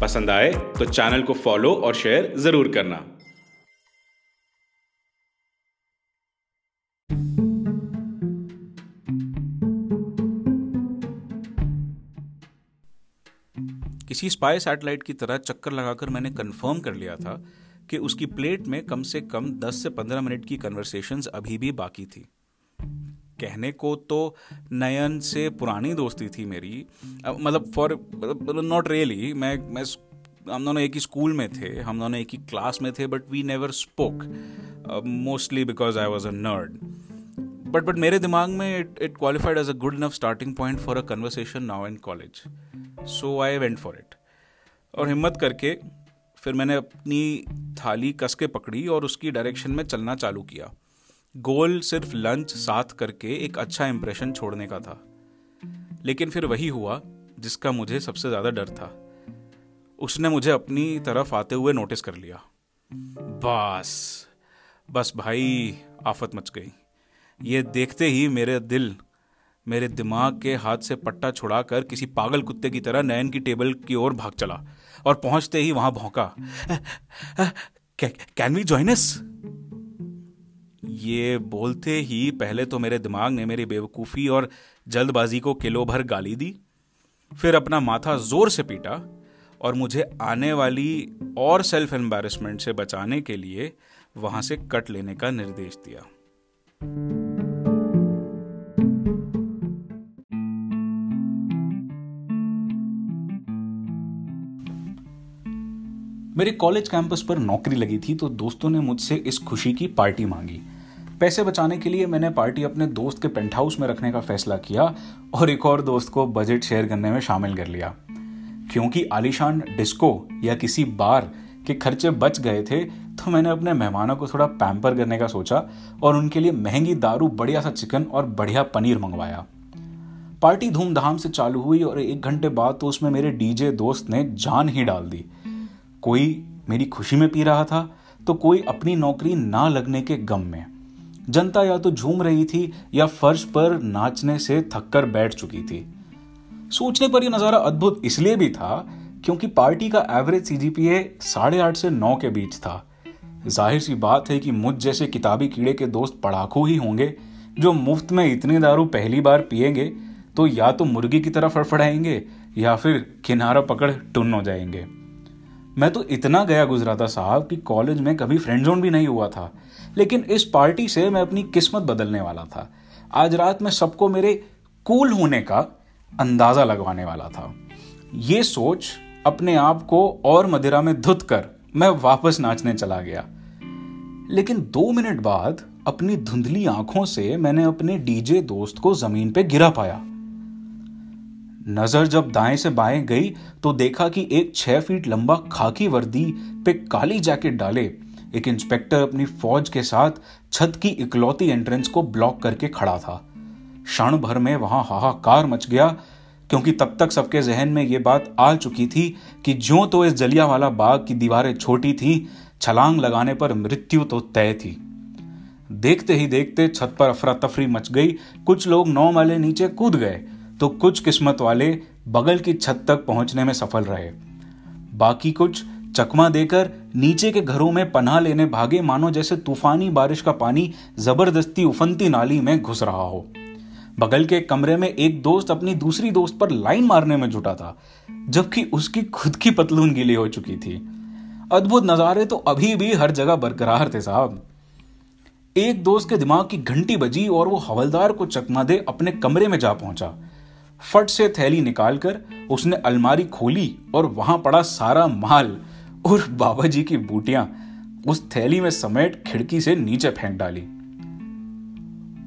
पसंद आए तो चैनल को फॉलो और शेयर ज़रूर करना। किसी स्पाई सैटेलाइट की तरह चक्कर लगाकर मैंने कंफर्म कर लिया था कि उसकी प्लेट में कम से कम 10 से 15 मिनट की कन्वर्सेशंस अभी भी बाकी थी। कहने को तो नयन से पुरानी दोस्ती थी मेरी। मतलब फॉर नॉट रियली मैं मैं हम दोनों एक ही स्कूल में थे, हम दोनों एक ही क्लास में थे but we never spoke mostly because I was a nerd but but मेरे दिमाग में it it qualified as a good enough starting point for a conversation now in college so I went for it और हिम्मत करके फिर मैंने अपनी थाली कस के पकड़ी और उसकी डायरेक्शन में चलना चालू किया। गोल सिर्फ़ लंच साथ करके एक अच्छा इंप्रेशन छोड़ने का था। लेकिन फिर वही हुआ, जिसका मुझे सबसे ज़्यादा डर था। उसने मुझे अपनी तरफ़ आते हुए नोटिस कर लिया। बस बस भाई, आफत मच गई। ये देखते ही मेरे दिल, मेरे दिमाग के हाथ से पट्टा छुड़ाकर किसी पागल कुत्ते की तरह नयन की टेबल की ओर भाग चला और पहुँचते ही वहाँ भौंका कैन वी ज्वाइनस ये बोलते ही पहले तो मेरे दिमाग ने मेरी बेवकूफ़ी और जल्दबाजी को किलो भर गाली दी, फिर अपना माथा ज़ोर से पीटा और मुझे आने वाली और सेल्फ एम्बेरसमेंट से बचाने के लिए वहाँ से कट लेने का निर्देश दिया। मेरे कॉलेज कैंपस पर नौकरी लगी थी तो दोस्तों ने मुझसे इस खुशी की पार्टी मांगी। पैसे बचाने के लिए मैंने पार्टी अपने दोस्त के पेंट हाउस में रखने का फैसला किया और एक और दोस्त को बजट शेयर करने में शामिल कर लिया। क्योंकि आलिशान डिस्को या किसी बार के खर्चे बच गए थे तो मैंने अपने मेहमानों को थोड़ा पैम्पर करने का सोचा और उनके लिए महँगी दारू, बढ़िया सा चिकन और बढ़िया पनीर मंगवाया। पार्टी धूमधाम से चालू हुई और एक घंटे बाद तो उसमें मेरे डीजे दोस्त ने जान ही डाल दी। कोई मेरी खुशी में पी रहा था तो कोई अपनी नौकरी ना लगने के गम में। जनता या तो झूम रही थी या फर्श पर नाचने से थककर बैठ चुकी थी। सोचने पर यह नज़ारा अद्भुत इसलिए भी था क्योंकि पार्टी का एवरेज सीजीपीए साढ़े आठ से नौ के बीच था। ज़ाहिर सी बात है कि मुझ जैसे किताबी कीड़े के दोस्त पढ़ाकू ही होंगे, जो मुफ़्त में इतनी दारू पहली बार पिएँगे तो या तो मुर्गी की तरह फड़फड़ाएँगे या फिर किनारा पकड़ टुन हो जाएँगे। मैं तो इतना गया गुजरा था साहब कि कॉलेज में कभी फ्रेंड जोन भी नहीं हुआ था। लेकिन इस पार्टी से मैं अपनी किस्मत बदलने वाला था। आज रात में सबको मेरे कूल होने का अंदाज़ा लगवाने वाला था। ये सोच अपने आप को और मदिरा में धुत कर मैं वापस नाचने चला गया। लेकिन दो मिनट बाद अपनी धुंधली आँखों से मैंने अपने डीजे दोस्त को ज़मीन पे गिरा पाया। नज़र जब दाएँ से बाएँ गई तो देखा कि एक छह फीट लंबा खाकी वर्दी पे काली जैकेट डाले। एक इंस्पेक्टर अपनी फौज के साथ छत की इकलौती एंट्रेंस को ब्लॉक करके खड़ा था। क्षण भर में वहाँ हाहाकार मच गया, क्योंकि तब तक सबके जहन में यह बात आ चुकी थी कि जो तो इस जलिया वाला बाग की दीवारें छोटी थी, छलांग लगाने पर मृत्यु तो तय थी। देखते ही देखते छत पर अफरा तफरी मच गई, कुछ लोग नौ माले नीचे कूद गए। तो कुछ किस्मत वाले बगल की छत तक पहुँचने में सफल रहे। बाकी कुछ चकमा देकर नीचे के घरों में पनाह लेने भागे मानो जैसे तूफानी बारिश का पानी ज़बरदस्ती उफनती नाली में घुस रहा हो। बगल के कमरे में एक दोस्त अपनी दूसरी दोस्त पर लाइन मारने में जुटा था, जबकि उसकी खुद की पतलून गीली हो चुकी थी। अद्भुत नजारे तो अभी भी हर जगह बरकरार थे साहब। एक दोस्त के दिमाग की घंटी बजी और वो हवलदार को चकमा दे अपने कमरे में जा पहुँचा। फट से थैली निकालकर उसने अलमारी खोली और वहाँ पड़ा सारा माल और बाबा जी की बूटियाँ उस थैली में समेट खिड़की से नीचे फेंक डाली।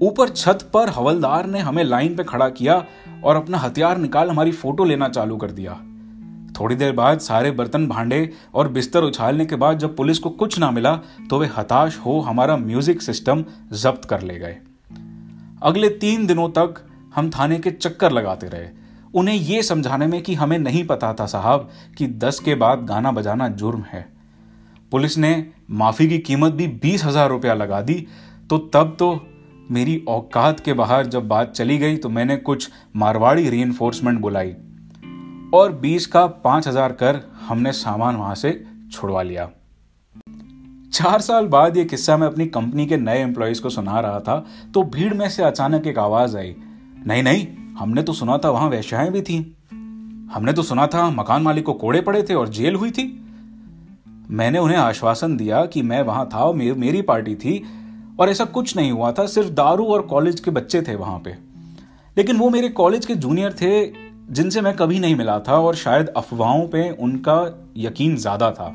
ऊपर छत पर हवलदार ने हमें लाइन पे खड़ा किया और अपना हथियार निकाल हमारी फ़ोटो लेना चालू कर दिया। थोड़ी देर बाद सारे बर्तन भांडे और बिस्तर उछालने के बाद जब पुलिस को कुछ ना मिला तो वे हताश हो हमारा म्यूज़िक सिस्टम जब्त कर ले गए। अगले तीन दिनों तक हम थाने के चक्कर लगाते रहे। उन्हें यह समझाने में कि हमें नहीं पता था साहब कि दस के बाद गाना बजाना जुर्म है। पुलिस ने माफ़ी की कीमत भी बीस हज़ार रुपया लगा दी तो तब तो मेरी औकात के बाहर जब बात चली गई तो मैंने कुछ मारवाड़ी री बुलाई और बीस का पाँच हज़ार कर हमने सामान वहाँ से छुड़वा लिया। चार साल बाद यह किस्सा मैं अपनी कंपनी के नए एम्प्लॉयज़ को सुना रहा था तो भीड़ में से अचानक एक आवाज़ आई नहीं नहीं हमने तो सुना था वहाँ वैश्याएँ भी थी। हमने तो सुना था मकान मालिक को कोड़े पड़े थे और जेल हुई थी। मैंने उन्हें आश्वासन दिया कि मैं वहाँ था मे, मेरी पार्टी थी और ऐसा कुछ नहीं हुआ था सिर्फ़ दारू और कॉलेज के बच्चे थे वहाँ पे। लेकिन वो मेरे कॉलेज के जूनियर थे जिनसे मैं कभी नहीं मिला था और शायद अफवाहों पे उनका यकीन ज़्यादा था।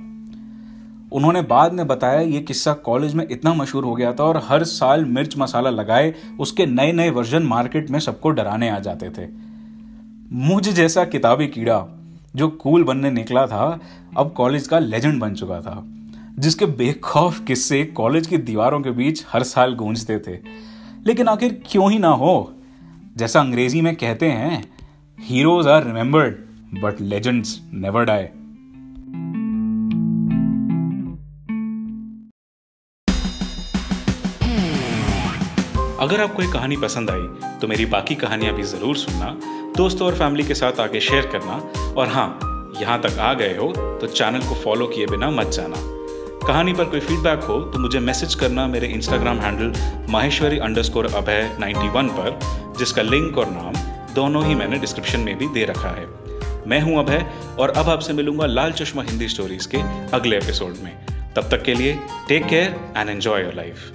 उन्होंने बाद में बताया, ये किस्सा कॉलेज में इतना मशहूर हो गया था और हर साल मिर्च मसाला लगाए, उसके नए नए वर्जन मार्केट में सबको डराने आ जाते थे। मुझ जैसा किताबी कीड़ा, जो कूल बनने निकला था, अब कॉलेज का लेजेंड बन चुका था, जिसके बेखौफ किस्से कॉलेज की दीवारों के बीच हर साल गूंजते थे। लेकिन आखिर क्यों ही ना हो? जैसा अंग्रेज़ी में कहते हैं heroes are remembered but legends never die अगर आपको ये कहानी पसंद आई तो मेरी बाकी कहानियाँ भी ज़रूर सुनना, दोस्तों और फैमिली के साथ आगे शेयर करना, और हाँ यहाँ तक आ गए हो तो चैनल को फॉलो किए बिना मत जाना। कहानी पर कोई फीडबैक हो तो मुझे मैसेज करना मेरे Instagram handle Maheshwari under Abhay ninety one पर, जिसका लिंक और नाम दोनों ही मैंने डिस्क्रिप्शन में भी दे रखा है। मैं हूँ अभय, और अब आपसे मिलूँगा लाल चश्मा हिंदी स्टोरीज के अगले एपिसोड में। तब तक के लिए take care and enjoy your life